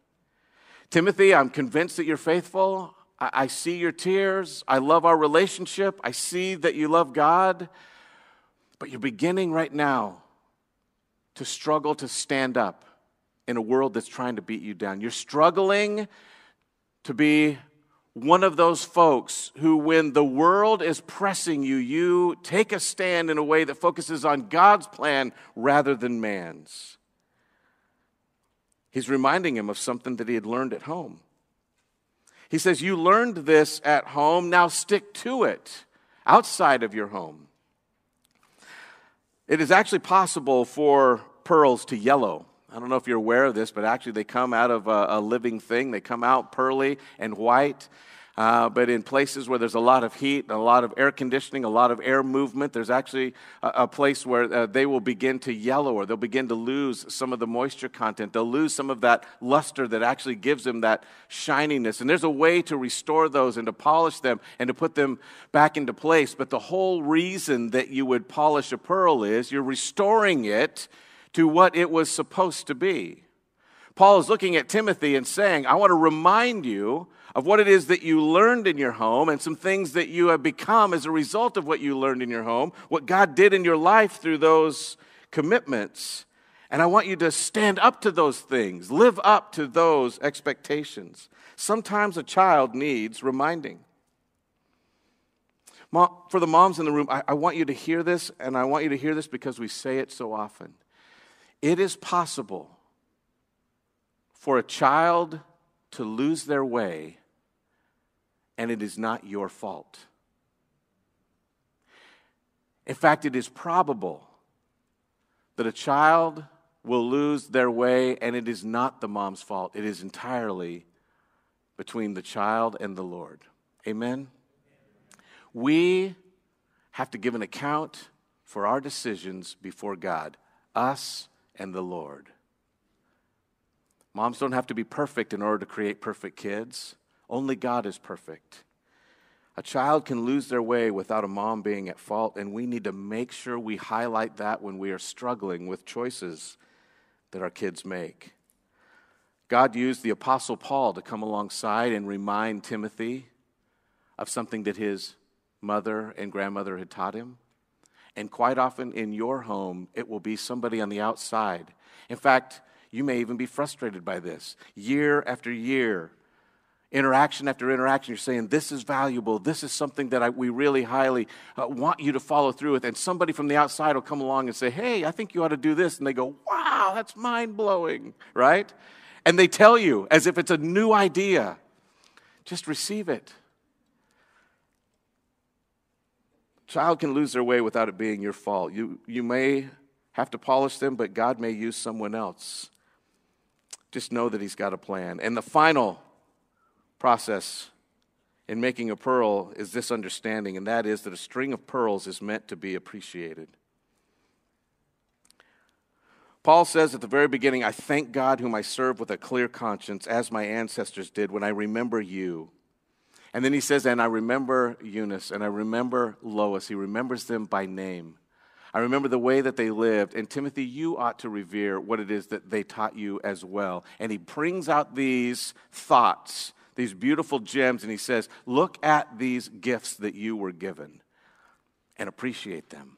Timothy, I'm convinced that you're faithful. I, I see your tears. I love our relationship. I see that you love God. But you're beginning right now to struggle to stand up in a world that's trying to beat you down. You're struggling to be one of those folks who, when the world is pressing you, you take a stand in a way that focuses on God's plan rather than man's. He's reminding him of something that he had learned at home. He says, You learned this at home, now stick to it outside of your home. It is actually possible for pearls to yellow. I don't know if you're aware of this, but actually they come out of a, a living thing. They come out pearly and white. Uh, but in places where there's a lot of heat, a lot of air conditioning, a lot of air movement, there's actually a, a place where uh, they will begin to yellow or they'll begin to lose some of the moisture content. They'll lose some of that luster that actually gives them that shininess. And there's a way to restore those and to polish them and to put them back into place. But the whole reason that you would polish a pearl is you're restoring it to what it was supposed to be. Paul is looking at Timothy and saying, I want to remind you of what it is that you learned in your home and some things that you have become as a result of what you learned in your home, what God did in your life through those commitments. And I want you to stand up to those things, live up to those expectations. Sometimes a child needs reminding. Mom, For the moms in the room, I, want you to hear this, and I want you to hear this because we say it so often. It is possible for a child to lose their way and it is not your fault. In fact, it is probable that a child will lose their way, and it is not the mom's fault. It is entirely between the child and the Lord. Amen? We have to give an account for our decisions before God, us and the Lord. Moms don't have to be perfect in order to create perfect kids. Only God is perfect. A child can lose their way without a mom being at fault, and we need to make sure we highlight that when we are struggling with choices that our kids make. God used the Apostle Paul to come alongside and remind Timothy of something that his mother and grandmother had taught him. And quite often in your home, it will be somebody on the outside. In fact, you may even be frustrated by this. Year after year, interaction after interaction, you're saying, This is valuable. This is something that I, we really highly uh, want you to follow through with. And somebody from the outside will come along and say, Hey, I think you ought to do this. And they go, Wow, that's mind blowing, right? And they tell you as if it's a new idea. Just receive it. Child can lose their way without it being your fault. You, you may have to polish them, but God may use someone else. Just know that He's got a plan. And the final process in making a pearl is this understanding, and that is that a string of pearls is meant to be appreciated. Paul says at the very beginning, I thank God whom I serve with a clear conscience, as my ancestors did when I remember you. And then he says, and I remember Eunice, and I remember Lois. He remembers them by name. I remember the way that they lived. And Timothy, you ought to revere what it is that they taught you as well. And he brings out these thoughts these beautiful gems, and he says, Look at these gifts that you were given and appreciate them.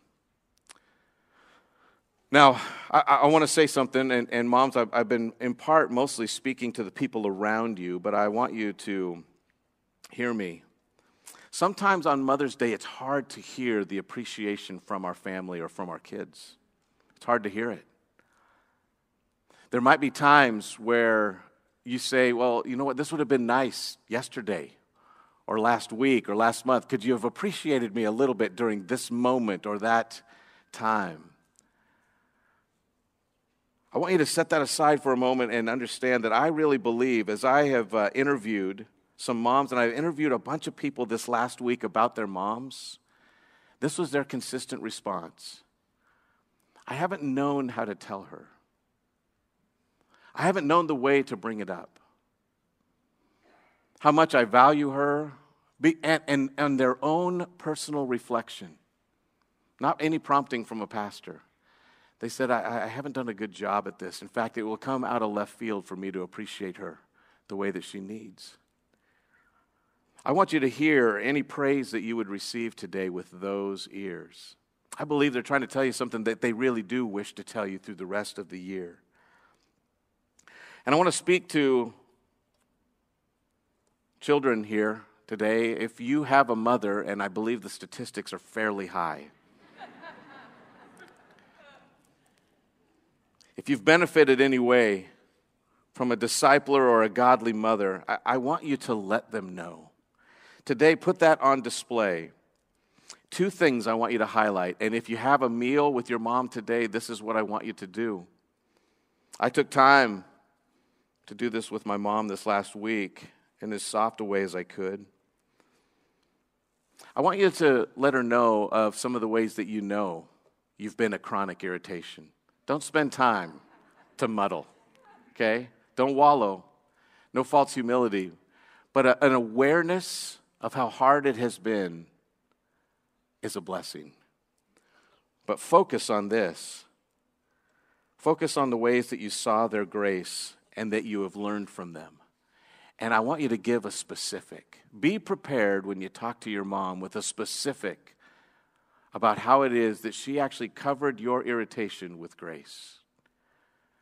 Now, I, I want to say something, and, and moms, I've, I've been in part mostly speaking to the people around you, but I want you to hear me. Sometimes on Mother's Day, it's hard to hear the appreciation from our family or from our kids. It's hard to hear it. There might be times where you say, well, you know what, this would have been nice yesterday or last week or last month. Could you have appreciated me a little bit during this moment or that time? I want you to set that aside for a moment and understand that I really believe, as I have uh, interviewed some moms, and I've interviewed a bunch of people this last week about their moms, this was their consistent response. I haven't known how to tell her. I haven't known the way to bring it up. How much I value her, and, and, and their own personal reflection, not any prompting from a pastor. They said, I, I haven't done a good job at this. In fact, it will come out of left field for me to appreciate her the way that she needs. I want you to hear any praise that you would receive today with those ears. I believe they're trying to tell you something that they really do wish to tell you through the rest of the year. And I want to speak to children here today. If you have a mother, and I believe the statistics are fairly high, if you've benefited any way from a discipler or a godly mother, I, I want you to let them know. Today, put that on display. Two things I want you to highlight. And if you have a meal with your mom today, this is what I want you to do. I took time to do this with my mom this last week in as soft a way as I could. I want you to let her know of some of the ways that you know you've been a chronic irritation. Don't spend time to muddle, okay? Don't wallow. No false humility, but a, an awareness of how hard it has been is a blessing. But focus on this. Focus on the ways that you saw their grace and that you have learned from them. And I want you to give a specific. Be prepared when you talk to your mom with a specific about how it is that she actually covered your irritation with grace.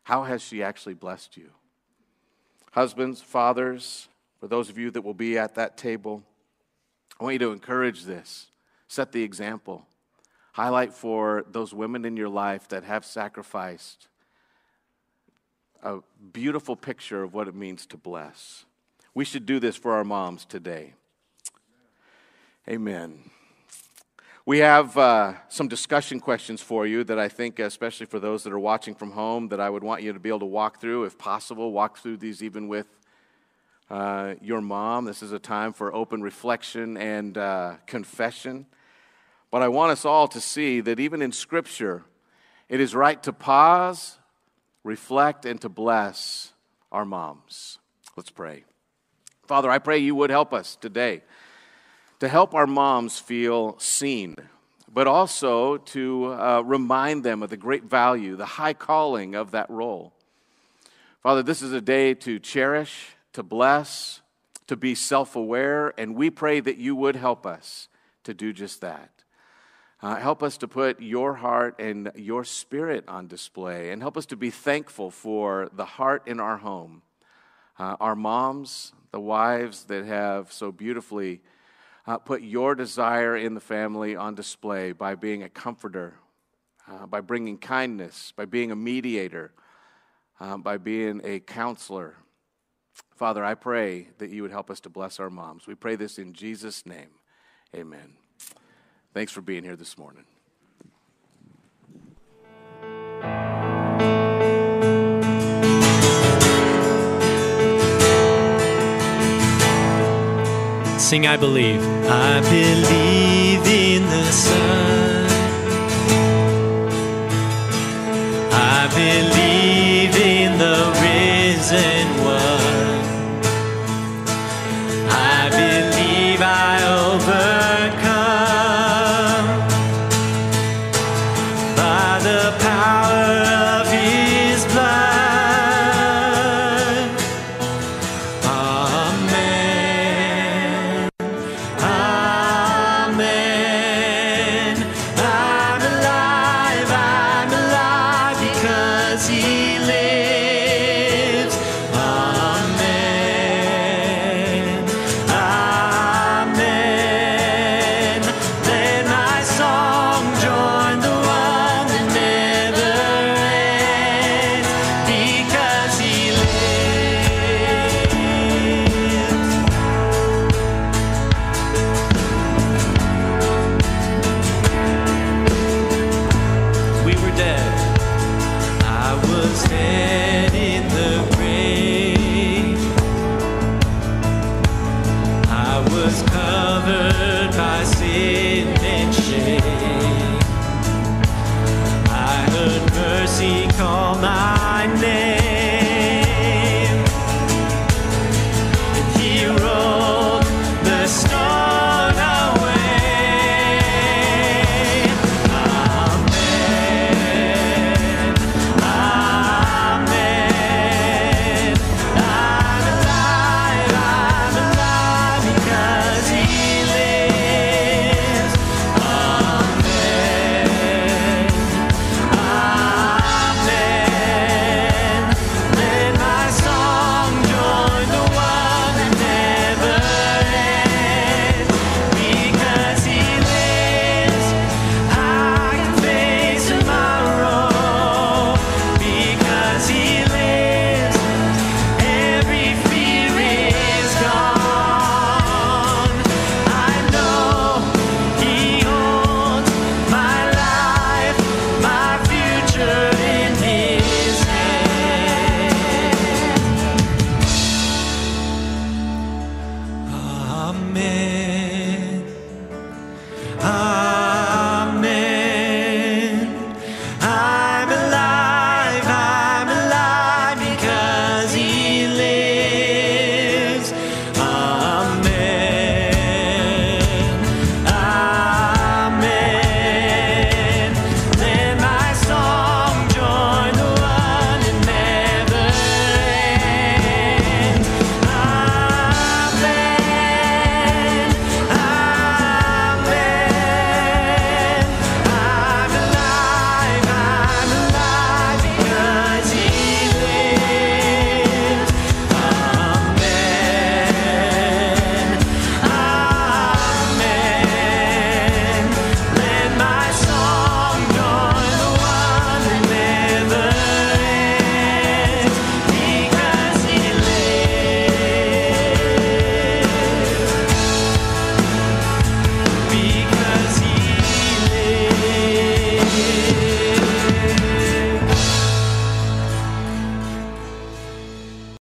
How has she actually blessed you? Husbands, fathers, for those of you that will be at that table, I want you to encourage this. Set the example. Highlight for those women in your life that have sacrificed a beautiful picture of what it means to bless. We should do this for our moms today. Amen. We have uh, some discussion questions for you that I think, especially for those that are watching from home, that I would want you to be able to walk through, if possible. Walk through these even with uh, your mom. This is a time for open reflection and uh, confession. But I want us all to see that even in Scripture, it is right to pause reflect and to bless our moms. Let's pray. Father, I pray you would help us today to help our moms feel seen, but also to uh, remind them of the great value, the high calling of that role. Father, this is a day to cherish, to bless, to be self aware, and we pray that you would help us to do just that. Uh, help us to put your heart and your spirit on display, and help us to be thankful for the heart in our home uh, our moms, the wives that have so beautifully uh, put your desire in the family on display by being a comforter, uh, by bringing kindness, by being a mediator, uh, by being a counselor. Father, I pray that you would help us to bless our moms. We pray this in Jesus' name. Amen. Thanks for being here this morning. Sing, I believe. I believe in the sun. I believe in the risen